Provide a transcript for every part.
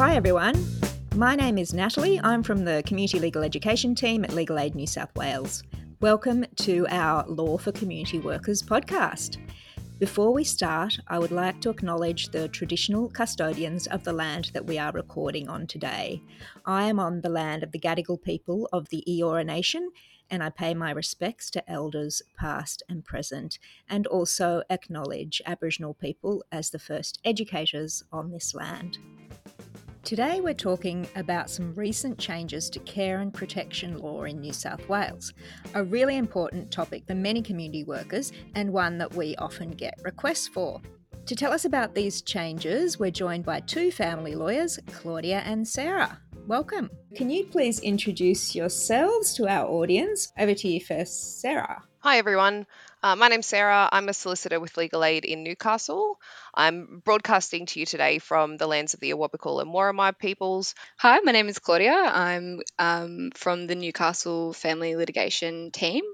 Hi, everyone. My name is Natalie. I'm from the Community Legal Education team at Legal Aid New South Wales. Welcome to our Law for Community Workers podcast. Before we start, I would like to acknowledge the traditional custodians of the land that we are recording on today. I am on the land of the Gadigal people of the Eora Nation, and I pay my respects to elders past and present, and also acknowledge Aboriginal people as the first educators on this land. Today, we're talking about some recent changes to care and protection law in New South Wales, a really important topic for many community workers and one that we often get requests for. To tell us about these changes, we're joined by two family lawyers, Claudia and Sarah. Welcome. Can you please introduce yourselves to our audience? Over to you first, Sarah. Hi, everyone. Uh, my name's Sarah. I'm a solicitor with Legal Aid in Newcastle. I'm broadcasting to you today from the lands of the Awabakal and Worimi peoples. Hi, my name is Claudia. I'm um, from the Newcastle Family Litigation team.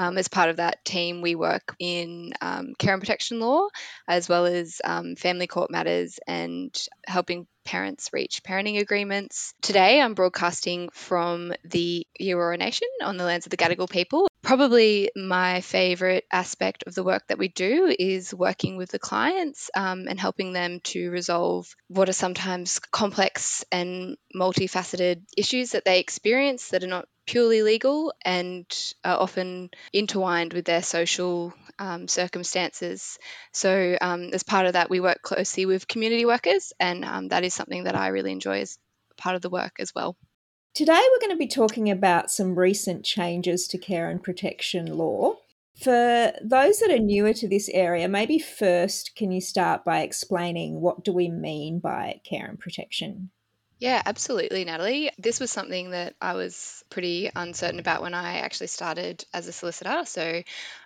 Um, as part of that team, we work in um, care and protection law, as well as um, family court matters and helping parents reach parenting agreements. Today, I'm broadcasting from the Eora Nation on the lands of the Gadigal people. Probably my favourite aspect of the work that we do is working with the clients um, and helping them to resolve what are sometimes complex and multifaceted issues that they experience that are not purely legal and are often intertwined with their social um, circumstances. So, um, as part of that, we work closely with community workers, and um, that is something that I really enjoy as part of the work as well. Today, we're going to be talking about some recent changes to care and protection law. For those that are newer to this area, maybe first, can you start by explaining what do we mean by care and protection? Yeah, absolutely, Natalie. This was something that I was pretty uncertain about when I actually started as a solicitor. So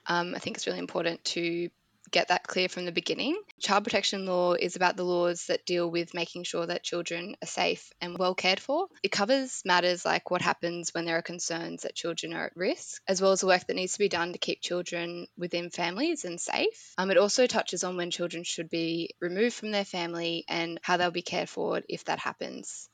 um, I think it's really important to get that clear from the beginning. Child protection law is about the laws that deal with making sure that children are safe and well cared for. It covers matters like what happens when there are concerns that children are at risk, as well as the work that needs to be done to keep children within families and safe. Um, it also touches on when children should be removed from their family and how they'll be cared for if that happens.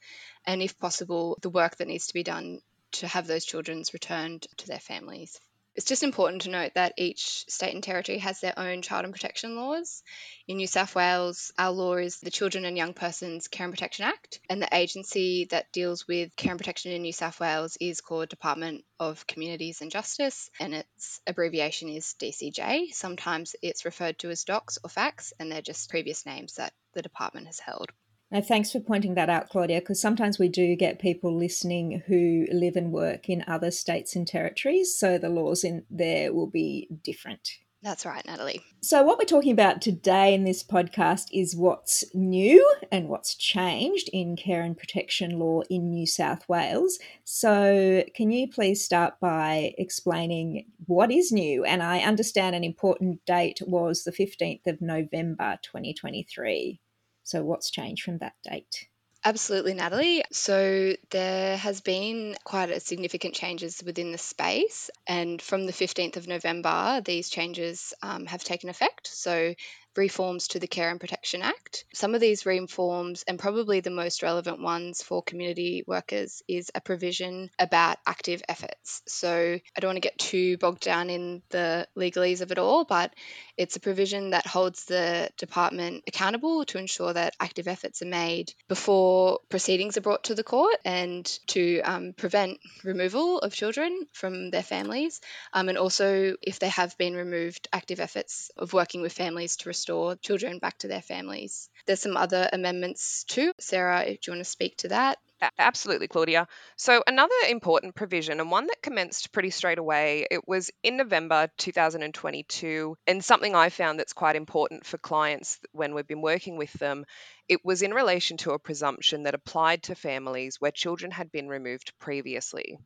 And if possible, the work that needs to be done to have those children returned to their families. It's just important to note that each state and territory has their own child and protection laws. In New South Wales, our law is the Children and Young Persons Care and Protection Act, and the agency that deals with care and protection in New South Wales is called Department of Communities and Justice, and its abbreviation is DCJ. Sometimes it's referred to as DOCS or FACS, and they're just previous names that the department has held. Now, thanks for pointing that out, Claudia, because sometimes we do get people listening who live and work in other states and territories, so the laws in there will be different. That's right, Natalie. So, what we're talking about today in this podcast is what's new and what's changed in care and protection law in New South Wales. So, can you please start by explaining what is new? And I understand an important date was the 15th of November 2023. So, what's changed from that date? Absolutely, Natalie. So there has been quite a significant changes within the space, and from the 15th of November, these changes um, have taken effect. So reforms to the Care and Protection Act. Some of these reforms, and probably the most relevant ones for community workers, is a provision about active efforts. So I don't want to get too bogged down in the legalese of it all, but it's a provision that holds the department accountable to ensure that active efforts are made before proceedings are brought to the court and to um, prevent removal of children from their families. Um, and also, if they have been removed, active efforts of working with families to restore children back to their families. There's some other amendments too. Sarah, if you want to speak to that. Absolutely, Claudia. So, another important provision, and one that commenced pretty straight away, it was in November 2022, and something I found that's quite important for clients when we've been working with them. It was in relation to a presumption that applied to families where children had been removed previously.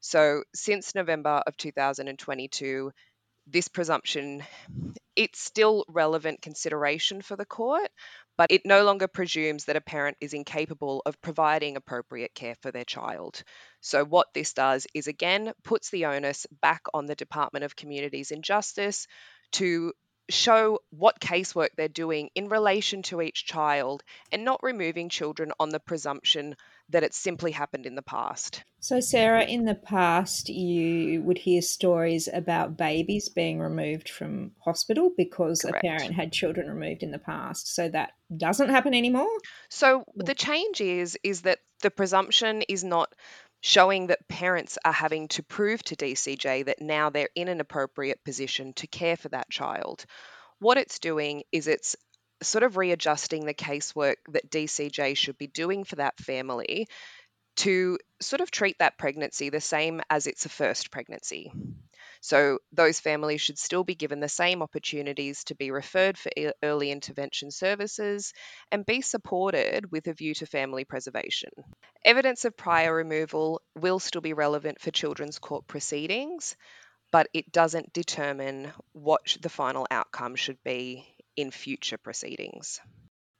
So, since November of 2022, this presumption it's still relevant consideration for the court but it no longer presumes that a parent is incapable of providing appropriate care for their child. So, what this does is again puts the onus back on the Department of Communities and Justice to show what casework they're doing in relation to each child and not removing children on the presumption that it simply happened in the past. So, Sarah, in the past, you would hear stories about babies being removed from hospital because Correct. a parent had children removed in the past. So that doesn't happen anymore. So the change is is that the presumption is not showing that parents are having to prove to DCJ that now they're in an appropriate position to care for that child. What it's doing is it's sort of readjusting the casework that DCJ should be doing for that family to sort of treat that pregnancy the same as it's a first pregnancy. So, those families should still be given the same opportunities to be referred for early intervention services and be supported with a view to family preservation. Evidence of prior removal will still be relevant for children's court proceedings, but it doesn't determine what the final outcome should be in future proceedings.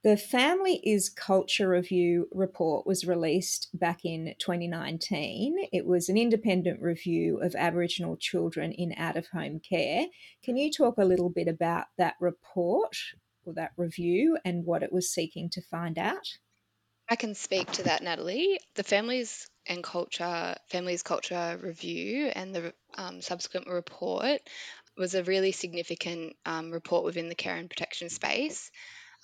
The Family is Culture Review report was released back in 2019. It was an independent review of Aboriginal children in out of home care. Can you talk a little bit about that report or that review and what it was seeking to find out? I can speak to that, Natalie. The Families and Culture Families Culture Review and the um, subsequent report was a really significant um, report within the care and protection space.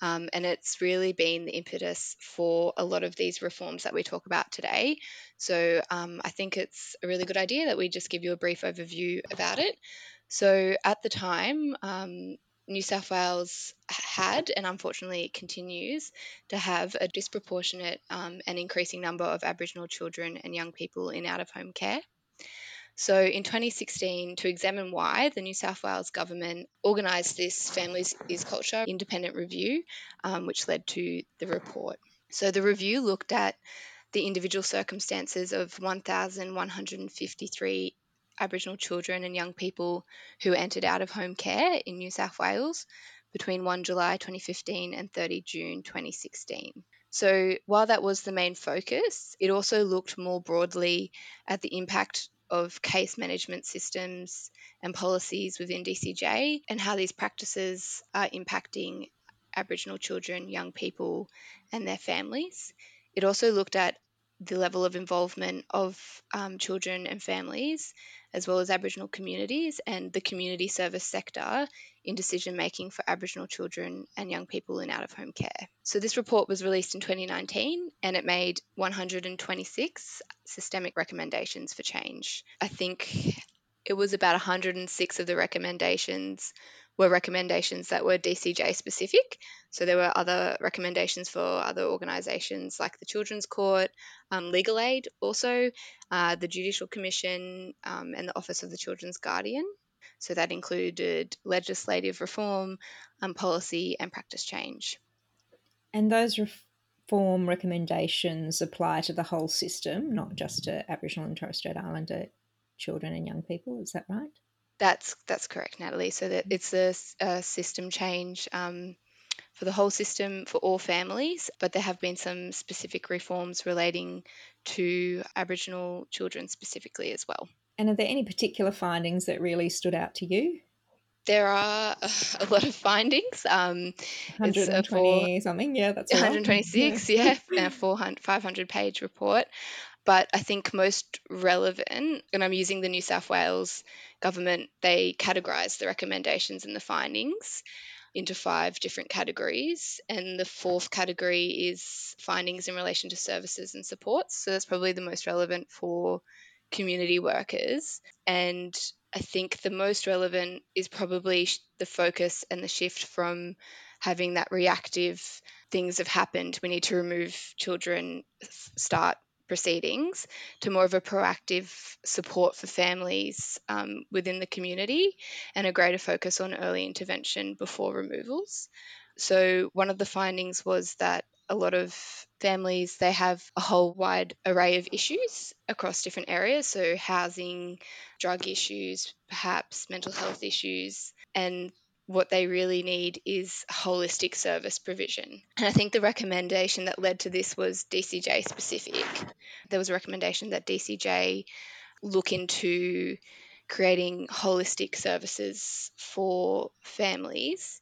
Um, and it's really been the impetus for a lot of these reforms that we talk about today. So um, I think it's a really good idea that we just give you a brief overview about it. So at the time, um, New South Wales had and unfortunately continues to have a disproportionate um, and increasing number of Aboriginal children and young people in out of home care. So in 2016, to examine why, the New South Wales government organised this Families is Culture independent review, um, which led to the report. So the review looked at the individual circumstances of 1,153 Aboriginal children and young people who entered out of home care in New South Wales between 1 July 2015 and 30 June 2016. So, while that was the main focus, it also looked more broadly at the impact of case management systems and policies within DCJ and how these practices are impacting Aboriginal children, young people, and their families. It also looked at the level of involvement of um, children and families, as well as Aboriginal communities and the community service sector in decision making for Aboriginal children and young people in out of home care. So, this report was released in 2019 and it made 126 systemic recommendations for change. I think it was about 106 of the recommendations were recommendations that were DCJ specific. So there were other recommendations for other organisations like the Children's Court, um, Legal Aid, also uh, the Judicial Commission, um, and the Office of the Children's Guardian. So that included legislative reform, um, policy, and practice change. And those reform recommendations apply to the whole system, not just to Aboriginal and Torres Strait Islander children and young people. Is that right? That's that's correct, Natalie. So that it's a, a system change um, for the whole system for all families, but there have been some specific reforms relating to Aboriginal children specifically as well. And are there any particular findings that really stood out to you? There are a lot of findings. Um, 120 something, yeah, that's 126, yeah, yeah 400, 500 page report. But I think most relevant, and I'm using the New South Wales government, they categorise the recommendations and the findings into five different categories. And the fourth category is findings in relation to services and supports. So that's probably the most relevant for community workers. And I think the most relevant is probably the focus and the shift from having that reactive things have happened, we need to remove children, start proceedings to more of a proactive support for families um, within the community and a greater focus on early intervention before removals. So, one of the findings was that a lot of families they have a whole wide array of issues across different areas so housing drug issues perhaps mental health issues and what they really need is holistic service provision. And I think the recommendation that led to this was DCJ specific. There was a recommendation that DCJ look into creating holistic services for families.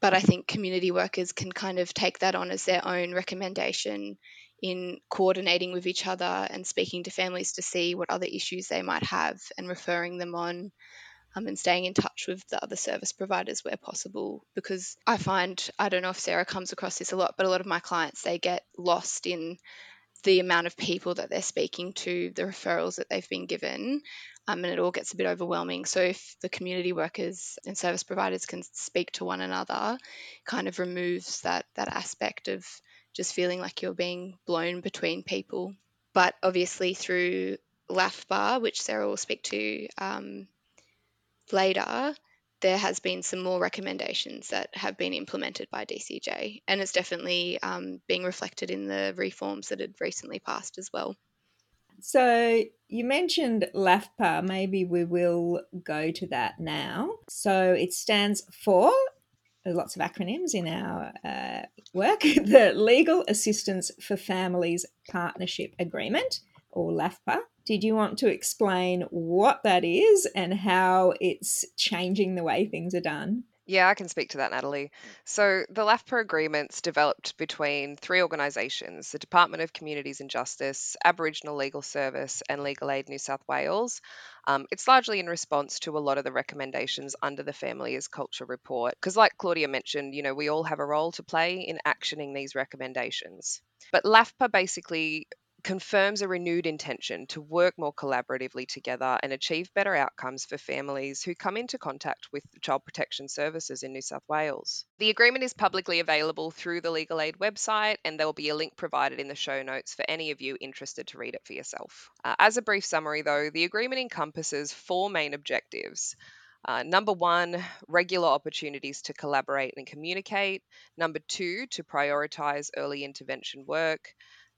But I think community workers can kind of take that on as their own recommendation in coordinating with each other and speaking to families to see what other issues they might have and referring them on um, and staying in touch with the other service providers where possible. Because I find, I don't know if Sarah comes across this a lot, but a lot of my clients, they get lost in the amount of people that they're speaking to, the referrals that they've been given, um, and it all gets a bit overwhelming. So if the community workers and service providers can speak to one another, kind of removes that that aspect of just feeling like you're being blown between people. But obviously through LAFPA, which Sarah will speak to um, later, there has been some more recommendations that have been implemented by DCJ, and it's definitely um, being reflected in the reforms that had recently passed as well. So you mentioned LAFPA. Maybe we will go to that now. So it stands for lots of acronyms in our uh, work the Legal Assistance for Families Partnership Agreement, or LAFPA. Did you want to explain what that is and how it's changing the way things are done? Yeah, I can speak to that, Natalie. So, the LAFPA agreements developed between three organisations the Department of Communities and Justice, Aboriginal Legal Service, and Legal Aid New South Wales. Um, it's largely in response to a lot of the recommendations under the Family Culture report. Because, like Claudia mentioned, you know, we all have a role to play in actioning these recommendations. But LAFPA basically confirms a renewed intention to work more collaboratively together and achieve better outcomes for families who come into contact with child protection services in New South Wales. The agreement is publicly available through the Legal Aid website, and there will be a link provided in the show notes for any of you interested to read it for yourself. Uh, as a brief summary, though, the agreement encompasses four main objectives. Uh, number one, regular opportunities to collaborate and communicate. Number two, to prioritise early intervention work.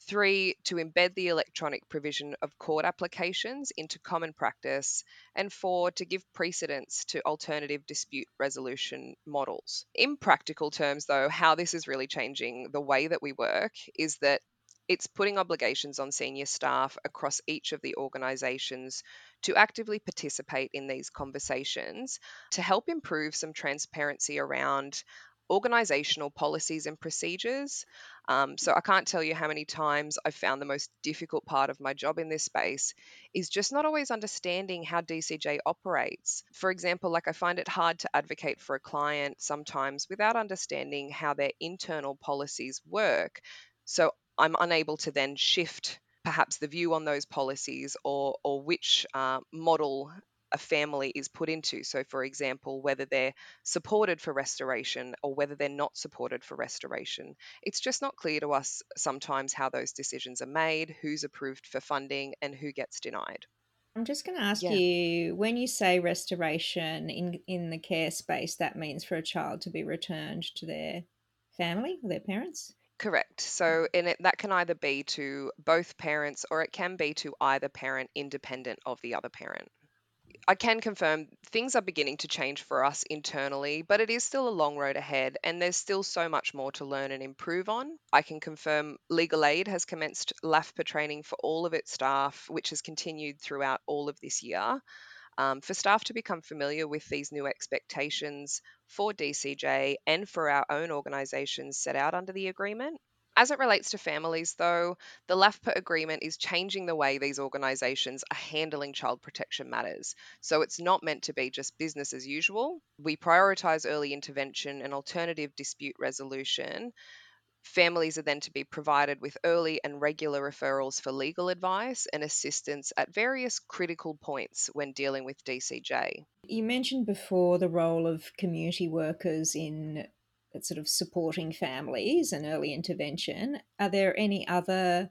Three, to embed the electronic provision of court applications into common practice. And four, to give precedence to alternative dispute resolution models. In practical terms, though, how this is really changing the way that we work is that it's putting obligations on senior staff across each of the organisations to actively participate in these conversations to help improve some transparency around organizational policies and procedures. Um, so I can't tell you how many times I've found the most difficult part of my job in this space is just not always understanding how DCJ operates. For example, like I find it hard to advocate for a client sometimes without understanding how their internal policies work. So I'm unable to then shift perhaps the view on those policies or or which uh, model a family is put into. So, for example, whether they're supported for restoration or whether they're not supported for restoration. It's just not clear to us sometimes how those decisions are made, who's approved for funding, and who gets denied. I'm just going to ask yeah. you when you say restoration in, in the care space, that means for a child to be returned to their family or their parents? Correct. So, in it, that can either be to both parents or it can be to either parent independent of the other parent. I can confirm things are beginning to change for us internally, but it is still a long road ahead and there's still so much more to learn and improve on. I can confirm Legal Aid has commenced LAFPA training for all of its staff, which has continued throughout all of this year. Um, for staff to become familiar with these new expectations for DCJ and for our own organisations set out under the agreement. As it relates to families, though, the LAFPA agreement is changing the way these organisations are handling child protection matters. So it's not meant to be just business as usual. We prioritise early intervention and alternative dispute resolution. Families are then to be provided with early and regular referrals for legal advice and assistance at various critical points when dealing with DCJ. You mentioned before the role of community workers in sort of supporting families and early intervention. Are there any other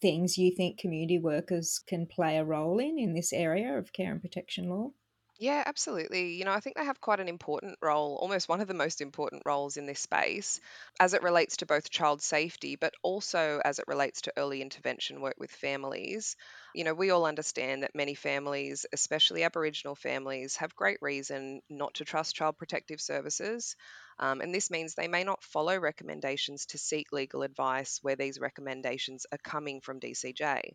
things you think community workers can play a role in in this area of care and protection law? Yeah, absolutely. You know, I think they have quite an important role, almost one of the most important roles in this space, as it relates to both child safety, but also as it relates to early intervention work with families. You know, we all understand that many families, especially Aboriginal families, have great reason not to trust child protective services. Um, and this means they may not follow recommendations to seek legal advice where these recommendations are coming from DCJ.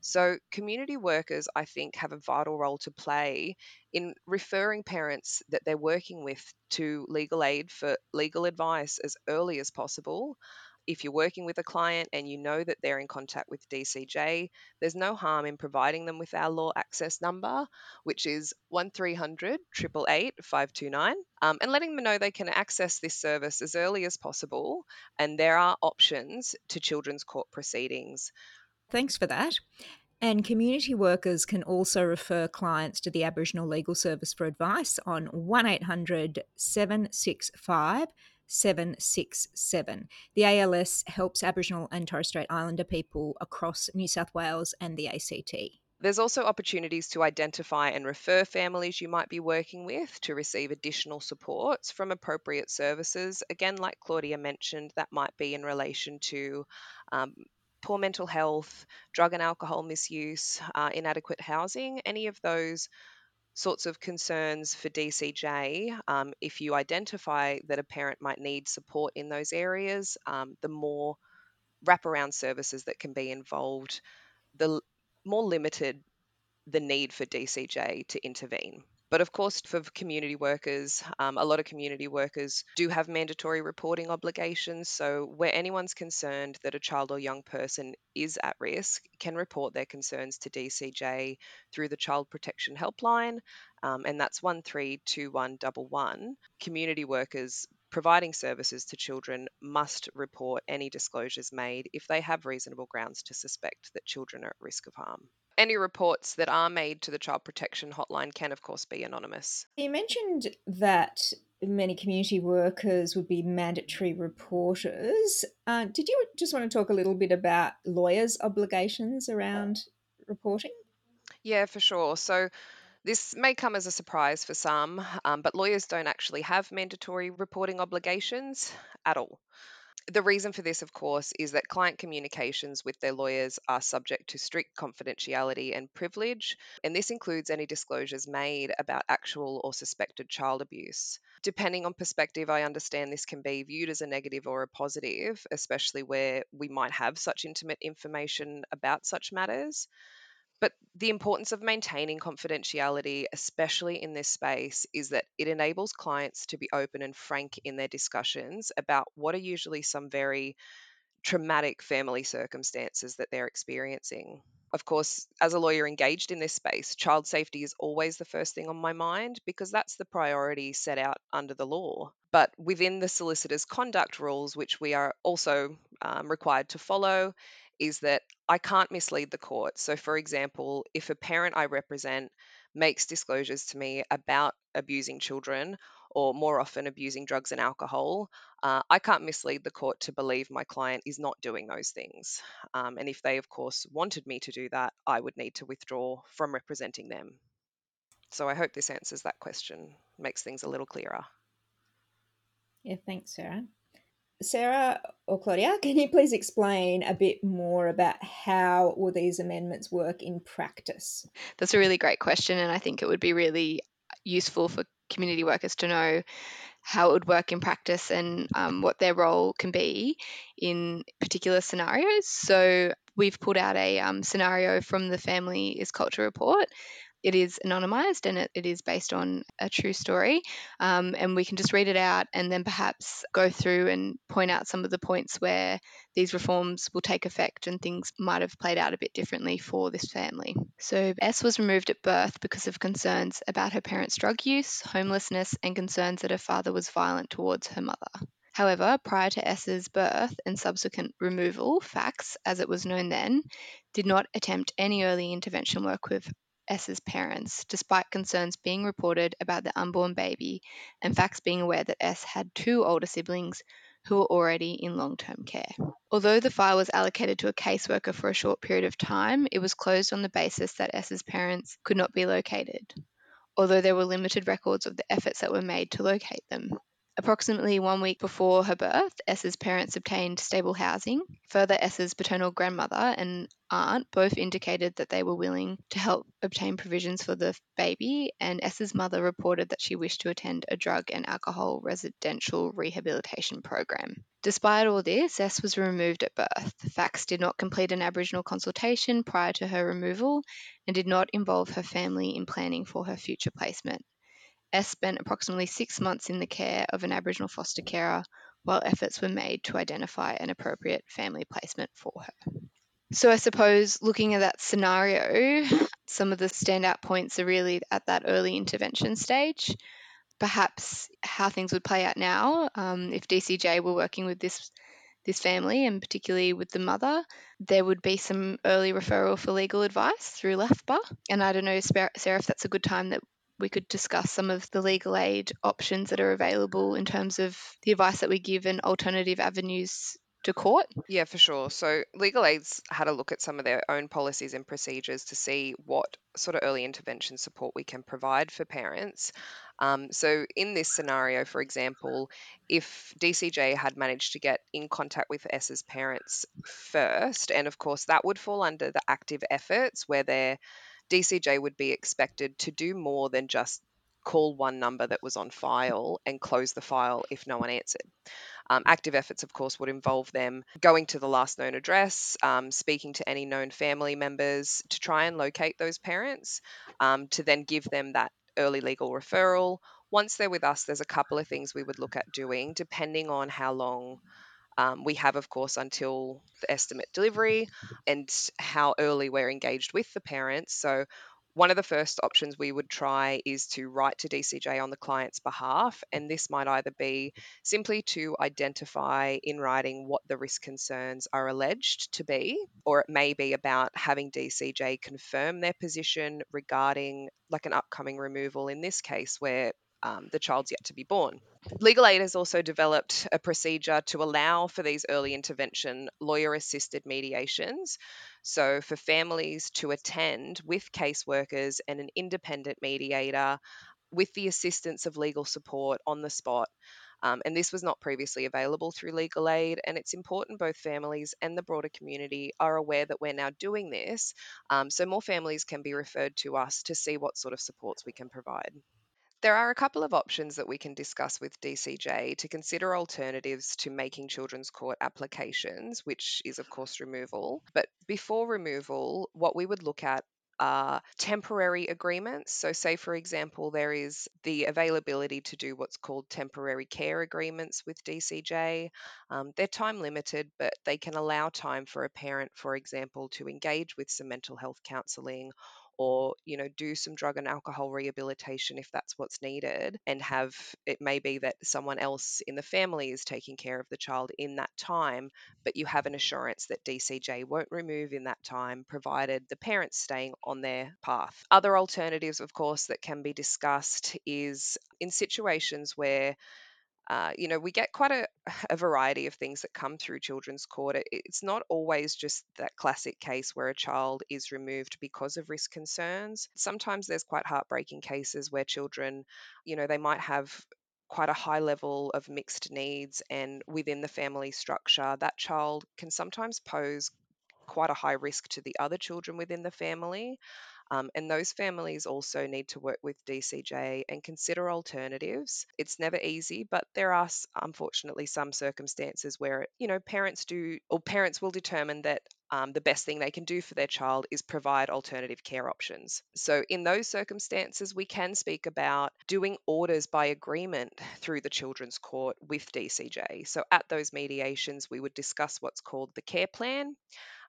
So, community workers, I think, have a vital role to play in referring parents that they're working with to legal aid for legal advice as early as possible if you're working with a client and you know that they're in contact with DCJ, there's no harm in providing them with our law access number, which is 1300 888 529, um, and letting them know they can access this service as early as possible. And there are options to children's court proceedings. Thanks for that. And community workers can also refer clients to the Aboriginal Legal Service for advice on 1800 765 767. The ALS helps Aboriginal and Torres Strait Islander people across New South Wales and the ACT. There's also opportunities to identify and refer families you might be working with to receive additional supports from appropriate services. Again, like Claudia mentioned, that might be in relation to um, poor mental health, drug and alcohol misuse, uh, inadequate housing, any of those sorts of concerns for DCJ, um, if you identify that a parent might need support in those areas, um, the more wraparound services that can be involved, the more limited the need for DCJ to intervene. But of course, for community workers, um, a lot of community workers do have mandatory reporting obligations. So, where anyone's concerned that a child or young person is at risk, can report their concerns to DCJ through the Child Protection Helpline, um, and that's 132111. Community workers providing services to children must report any disclosures made if they have reasonable grounds to suspect that children are at risk of harm any reports that are made to the Child Protection Hotline can, of course, be anonymous. You mentioned that many community workers would be mandatory reporters. Uh, did you just want to talk a little bit about lawyers' obligations around reporting? Yeah, for sure. So, this may come as a surprise for some, um, but lawyers don't actually have mandatory reporting obligations at all. The reason for this, of course, is that client communications with their lawyers are subject to strict confidentiality and privilege, and this includes any disclosures made about actual or suspected child abuse. Depending on perspective, I understand this can be viewed as a negative or a positive, especially where we might have such intimate information about such matters. But the importance of maintaining confidentiality, especially in this space, is that it enables clients to be open and frank in their discussions about what are usually some very traumatic family circumstances that they're experiencing. Of course, as a lawyer engaged in this space, child safety is always the first thing on my mind because that's the priority set out under the law. But within the solicitor's conduct rules, which we are also um, required to follow, is that I can't mislead the court. So, for example, if a parent I represent makes disclosures to me about abusing children or more often abusing drugs and alcohol, uh, I can't mislead the court to believe my client is not doing those things. Um, and if they, of course, wanted me to do that, I would need to withdraw from representing them. So I hope this answers that question, makes things a little clearer. Yeah, thanks, Sarah. Sarah or Claudia, can you please explain a bit more about how will these amendments work in practice? That's a really great question, and I think it would be really useful for community workers to know how it would work in practice and um, what their role can be in particular scenarios. So we've put out a um, scenario from the Family is Culture report it is anonymized and it, it is based on a true story. Um, and we can just read it out and then perhaps go through and point out some of the points where these reforms will take effect and things might have played out a bit differently for this family. So, S was removed at birth because of concerns about her parents' drug use, homelessness, and concerns that her father was violent towards her mother. However, prior to S's birth and subsequent removal, FACS, as it was known then, did not attempt any early intervention work with S's parents, despite concerns being reported about the unborn baby and FACS being aware that S had two older siblings who were already in long term care. Although the file was allocated to a caseworker for a short period of time, it was closed on the basis that S's parents could not be located, although there were limited records of the efforts that were made to locate them. Approximately one week before her birth, S's parents obtained stable housing. Further, S's paternal grandmother and aunt both indicated that they were willing to help obtain provisions for the baby, and S's mother reported that she wished to attend a drug and alcohol residential rehabilitation program. Despite all this, S was removed at birth. FACS did not complete an Aboriginal consultation prior to her removal and did not involve her family in planning for her future placement. S spent approximately six months in the care of an Aboriginal foster carer while efforts were made to identify an appropriate family placement for her. So, I suppose looking at that scenario, some of the standout points are really at that early intervention stage perhaps how things would play out now um, if DCJ were working with this this family and particularly with the mother, there would be some early referral for legal advice through LAFPA. And I don't know, Sarah, if that's a good time that we could discuss some of the legal aid options that are available in terms of the advice that we give and alternative avenues to court? Yeah, for sure. So, legal aids had a look at some of their own policies and procedures to see what sort of early intervention support we can provide for parents. Um, so, in this scenario, for example, if DCJ had managed to get in contact with S's parents first, and of course that would fall under the active efforts where their DCJ would be expected to do more than just call one number that was on file and close the file if no one answered. Um, active efforts, of course, would involve them going to the last known address, um, speaking to any known family members to try and locate those parents, um, to then give them that early legal referral. Once they're with us, there's a couple of things we would look at doing depending on how long um, we have, of course, until the estimate delivery and how early we're engaged with the parents. So, one of the first options we would try is to write to DCJ on the client's behalf, and this might either be simply to identify in writing what the risk concerns are alleged to be, or it may be about having DCJ confirm their position regarding like an upcoming removal in this case where um, the child's yet to be born. Legal Aid has also developed a procedure to allow for these early intervention lawyer assisted mediations. So, for families to attend with caseworkers and an independent mediator with the assistance of legal support on the spot. Um, and this was not previously available through legal aid. And it's important both families and the broader community are aware that we're now doing this. Um, so more families can be referred to us to see what sort of supports we can provide. There are a couple of options that we can discuss with DCJ to consider alternatives to making children's court applications, which is, of course, removal. But before removal, what we would look at are temporary agreements. So, say for example, there is the availability to do what's called temporary care agreements with DCJ. Um, they're time limited, but they can allow time for a parent, for example, to engage with some mental health counselling or you know do some drug and alcohol rehabilitation if that's what's needed and have it may be that someone else in the family is taking care of the child in that time but you have an assurance that DCJ won't remove in that time provided the parents staying on their path. Other alternatives of course that can be discussed is in situations where uh, you know, we get quite a, a, variety of things that come through children's court. It, it's not always just that classic case where a child is removed because of risk concerns. Sometimes there's quite heartbreaking cases where children, you know, they might have quite a high level of mixed needs, and within the family structure, that child can sometimes pose quite a high risk to the other children within the family. Um, and those families also need to work with DCJ and consider alternatives. It's never easy, but there are unfortunately some circumstances where, you know, parents do or parents will determine that um, the best thing they can do for their child is provide alternative care options. So, in those circumstances, we can speak about doing orders by agreement through the Children's Court with DCJ. So, at those mediations, we would discuss what's called the care plan.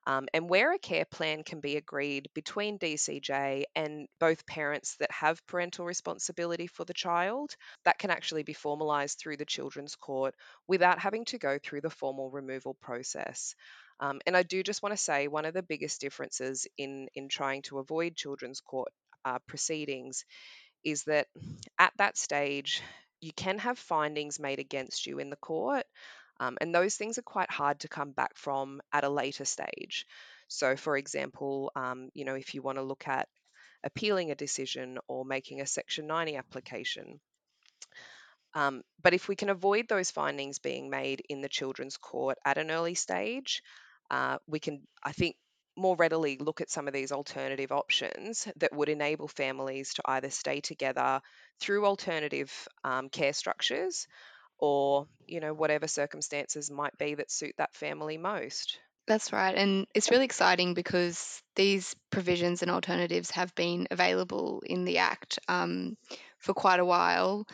Um, and where a care plan can be agreed between DCJ and both parents that have parental responsibility for the child, that can actually be formalised through the Children's Court without having to go through the formal removal process. Um, and I do just want to say one of the biggest differences in, in trying to avoid Children's Court uh, proceedings is that at that stage, you can have findings made against you in the court. Um, and those things are quite hard to come back from at a later stage. So, for example, um, you know, if you want to look at appealing a decision or making a Section 90 application. Um, but if we can avoid those findings being made in the children's court at an early stage, uh, we can, I think, more readily look at some of these alternative options that would enable families to either stay together through alternative um, care structures or, you know, whatever circumstances might be that suit that family most. That's right. And it's really exciting because these provisions and alternatives have been available in the Act um, for quite a while.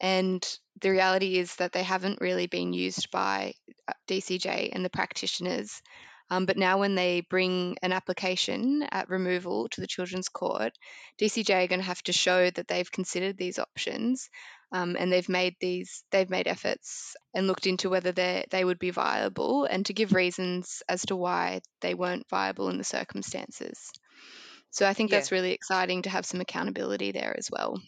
And the reality is that they haven't really been used by uh, DCJ and the practitioners. Um, but now, when they bring an application at removal to the Children's Court, DCJ are going to have to show that they've considered these options um, and they've made these they've made efforts and looked into whether they they would be viable and to give reasons as to why they weren't viable in the circumstances. So I think Yeah. that's really exciting to have some accountability there as well.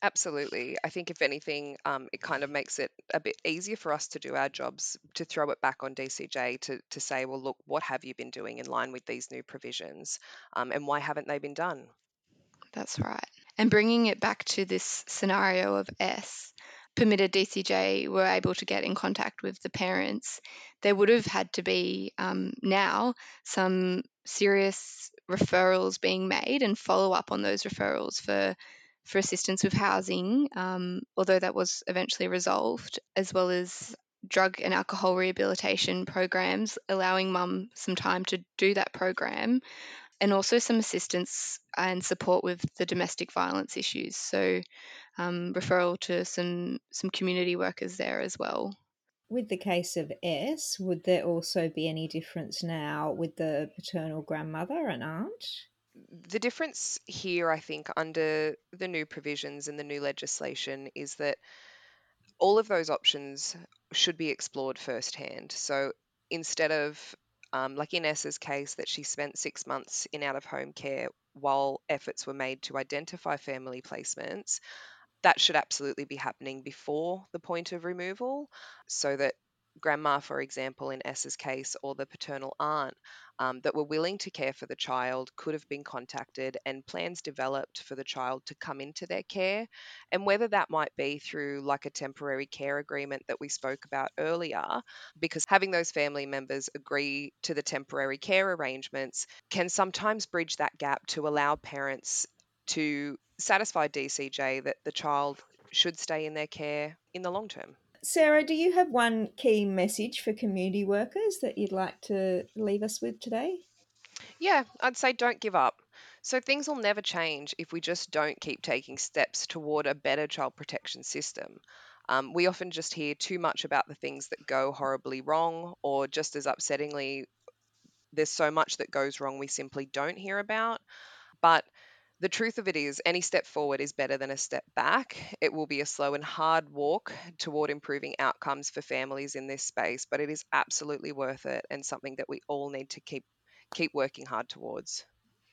Absolutely. I think if anything, um, it kind of makes it a bit easier for us to do our jobs, to throw it back on DCJ to, to say, well, look, what have you been doing in line with these new provisions? Um, and why haven't they been done? That's right. And bringing it back to this scenario of S, permitted DCJ were able to get in contact with the parents, there would have had to be um, now some serious referrals being made and follow up on those referrals for for assistance with housing, um, although that was eventually resolved, as well as drug and alcohol rehabilitation programs, allowing mum some time to do that program and also some assistance and support with the domestic violence issues. So, um, referral to some some community workers there as well. With the case of S, would there also be any difference now with the paternal grandmother and aunt? The difference here, I think, under the new provisions and the new legislation is that all of those options should be explored firsthand. So instead of, um, like in case, that she spent six months in out of home care while efforts were made to identify family placements, that should absolutely be happening before the point of removal so that grandma, for example, in S's case, or the paternal aunt um, that were willing to care for the child could have been contacted and plans developed for the child to come into their care. And whether that might be through like a temporary care agreement that we spoke about earlier, because having those family members agree to the temporary care arrangements can sometimes bridge that gap to allow parents to satisfy DCJ that the child should stay in their care in the long term. Sarah, do you have one key message for community workers that you'd like to leave us with today? Yeah, I'd say don't give up. So things will never change if we just don't keep taking steps toward a better child protection system. Um, we often just hear too much about the things that go horribly wrong, or just as upsettingly, there's so much that goes wrong we simply don't hear about. But the truth of it is, any step forward is better than a step back. It will be a slow and hard walk toward improving outcomes for families in this space, but it is absolutely worth it and something that we all need to keep keep working hard towards.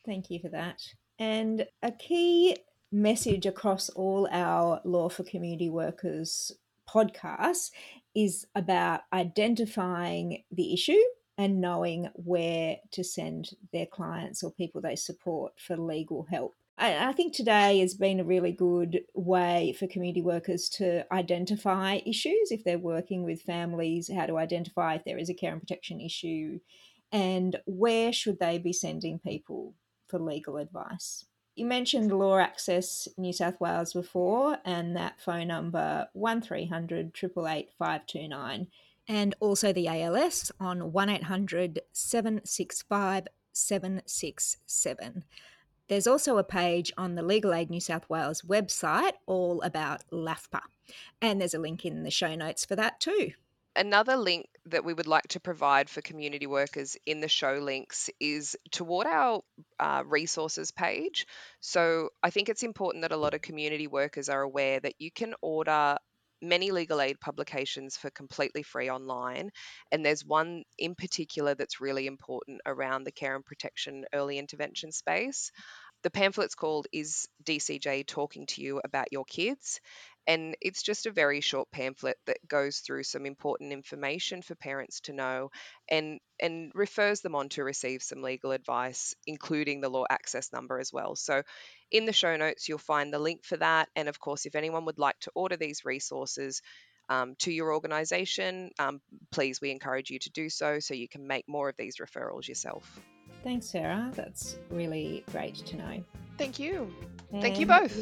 Thank you for that. And a key message across all our Law for Community Workers podcasts is about identifying the issue and knowing where to send their clients or people they support for legal help. I, I think today has been a really good way for community workers to identify issues if they're working with families, how to identify if there is a care and protection issue, and where should they be sending people for legal advice. You mentioned Law Access New South Wales before, and that phone number 1300 888 529 and also the ALS on 1800 765 767. There's also a page on the Legal Aid New South Wales website all about LAFPA, and there's a link in the show notes for that too. Another link that we would like to provide for community workers in the show links is toward our uh, resources page. So I think it's important that a lot of community workers are aware that you can order many legal aid publications for completely free online. And there's one in particular that's really important around the care and protection early intervention space. The pamphlet's called Is DCJ Talking to You About Your Kids? And it's just a very short pamphlet that goes through some important information for parents to know and, and refers them on to receive some legal advice, including the law access number as well. So, in the show notes, you'll find the link for that. And of course, if anyone would like to order these resources, um, to your organisation, um, please, we encourage you to do so so you can make more of these referrals yourself. Thanks, Sarah. That's really great to know. Thank you. Thank you both.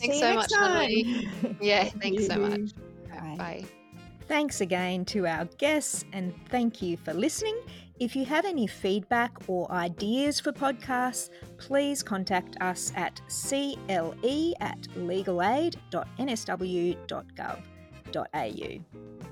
Thanks so much. Yeah, thanks so much. Bye. Bye. Thanks again to our guests and thank you for listening. If you have any feedback or ideas for podcasts, please contact us at cle at legalaid.nsw.gov.au.